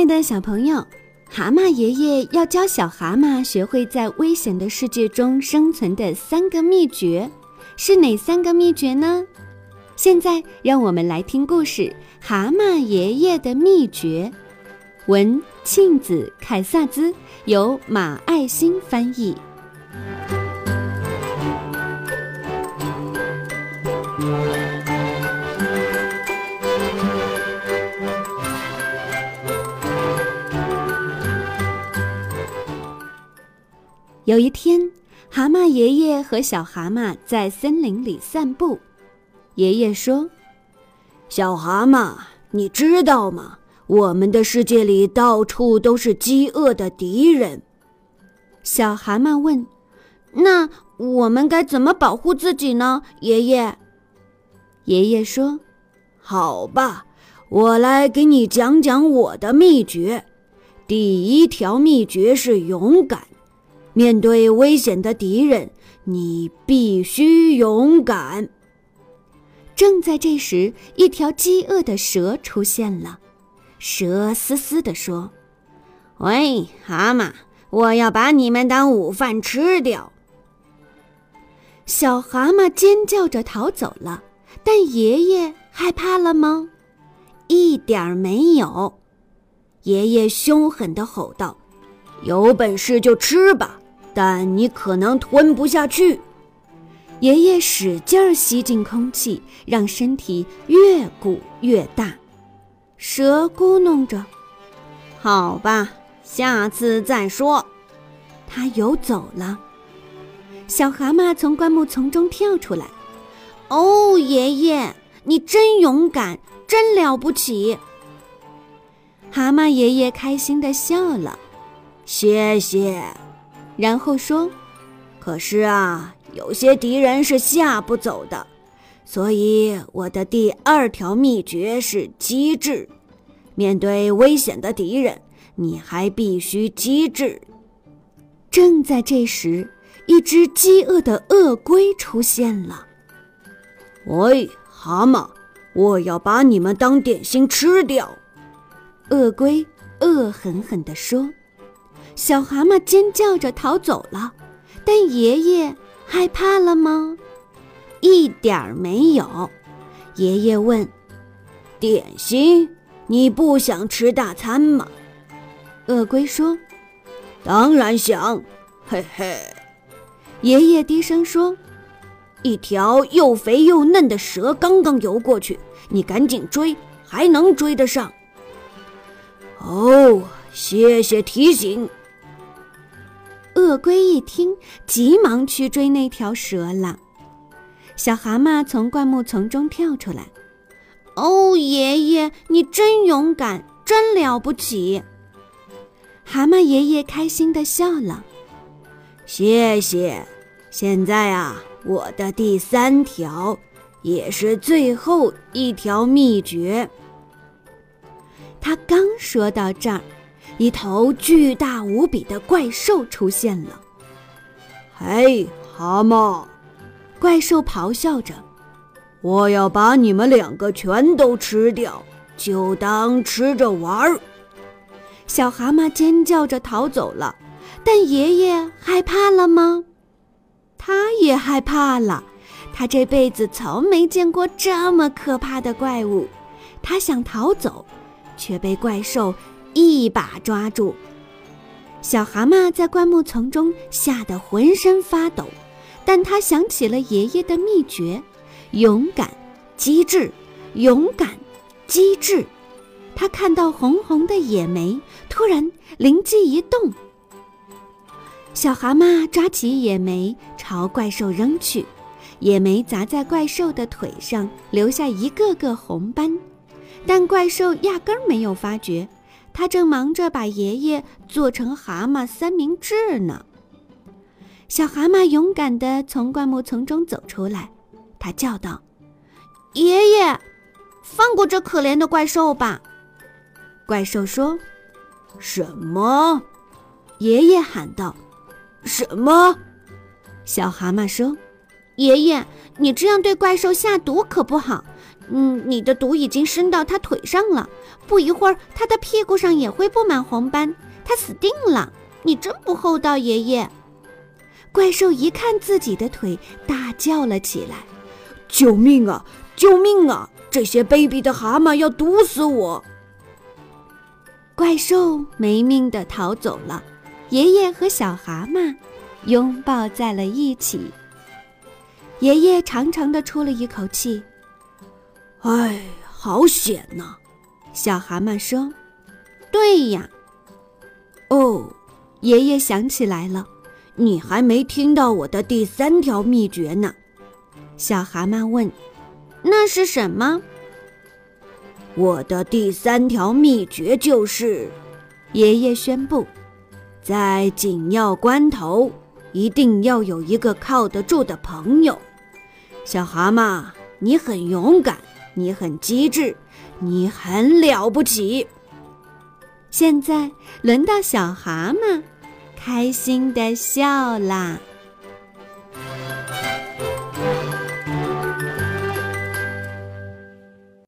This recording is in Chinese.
爱的小朋友，蛤蟆爷爷要教小蛤蟆学会在危险的世界中生存的三个秘诀，是哪三个秘诀呢？现在让我们来听故事《蛤蟆爷爷的秘诀》。文：庆子凯萨兹，由马爱心翻译。有一天，蛤蟆爷爷和小蛤蟆在森林里散步。爷爷说：“小蛤蟆，你知道吗？我们的世界里到处都是饥饿的敌人。”小蛤蟆问：“那我们该怎么保护自己呢？”爷爷。爷爷说：“好吧，我来给你讲讲我的秘诀。第一条秘诀是勇敢。”面对危险的敌人，你必须勇敢。正在这时，一条饥饿的蛇出现了。蛇嘶嘶地说：“喂，蛤蟆，我要把你们当午饭吃掉。”小蛤蟆尖叫着逃走了。但爷爷害怕了吗？一点儿没有。爷爷凶狠地吼道：“有本事就吃吧！”但你可能吞不下去。爷爷使劲儿吸进空气，让身体越鼓越大。蛇咕哝着：“好吧，下次再说。”他游走了。小蛤蟆从灌木丛中跳出来：“哦，爷爷，你真勇敢，真了不起！”蛤蟆爷爷开心地笑了：“谢谢。”然后说：“可是啊，有些敌人是吓不走的，所以我的第二条秘诀是机智。面对危险的敌人，你还必须机智。”正在这时，一只饥饿的鳄龟出现了。“喂，蛤蟆，我要把你们当点心吃掉！”鳄龟恶狠狠地说。小蛤蟆尖叫着逃走了，但爷爷害怕了吗？一点儿没有。爷爷问：“点心？你不想吃大餐吗？”鳄龟说：“当然想。”嘿嘿。爷爷低声说：“一条又肥又嫩的蛇刚刚游过去，你赶紧追，还能追得上。”哦，谢谢提醒。鳄龟一听，急忙去追那条蛇了。小蛤蟆从灌木丛中跳出来：“哦，爷爷，你真勇敢，真了不起！”蛤蟆爷爷开心地笑了：“谢谢。现在啊，我的第三条，也是最后一条秘诀。”他刚说到这儿。一头巨大无比的怪兽出现了。嘿，蛤蟆！怪兽咆哮着：“我要把你们两个全都吃掉，就当吃着玩儿。”小蛤蟆尖叫着逃走了。但爷爷害怕了吗？他也害怕了。他这辈子从没见过这么可怕的怪物。他想逃走，却被怪兽。一把抓住小蛤蟆，在灌木丛中吓得浑身发抖。但他想起了爷爷的秘诀：勇敢、机智，勇敢、机智。他看到红红的野莓，突然灵机一动。小蛤蟆抓起野莓朝怪兽扔去，野莓砸在怪兽的腿上，留下一个个红斑。但怪兽压根儿没有发觉。他正忙着把爷爷做成蛤蟆三明治呢。小蛤蟆勇敢地从灌木丛中走出来，他叫道：“爷爷，放过这可怜的怪兽吧！”怪兽说：“什么？”爷爷喊道：“什么？”小蛤蟆说：“爷爷，你这样对怪兽下毒可不好。嗯，你的毒已经伸到他腿上了，不一会儿他的屁股上也会布满红斑，他死定了！你真不厚道，爷爷。怪兽一看自己的腿，大叫了起来：“救命啊！救命啊！这些卑鄙的蛤蟆要毒死我！”怪兽没命的逃走了，爷爷和小蛤蟆拥抱在了一起。爷爷长长的出了一口气。哎，好险呐！小蛤蟆说：“对呀。”哦，爷爷想起来了，你还没听到我的第三条秘诀呢。小蛤蟆问：“那是什么？”我的第三条秘诀就是，爷爷宣布，在紧要关头，一定要有一个靠得住的朋友。小蛤蟆，你很勇敢。你很机智，你很了不起。现在轮到小蛤蟆，开心的笑啦。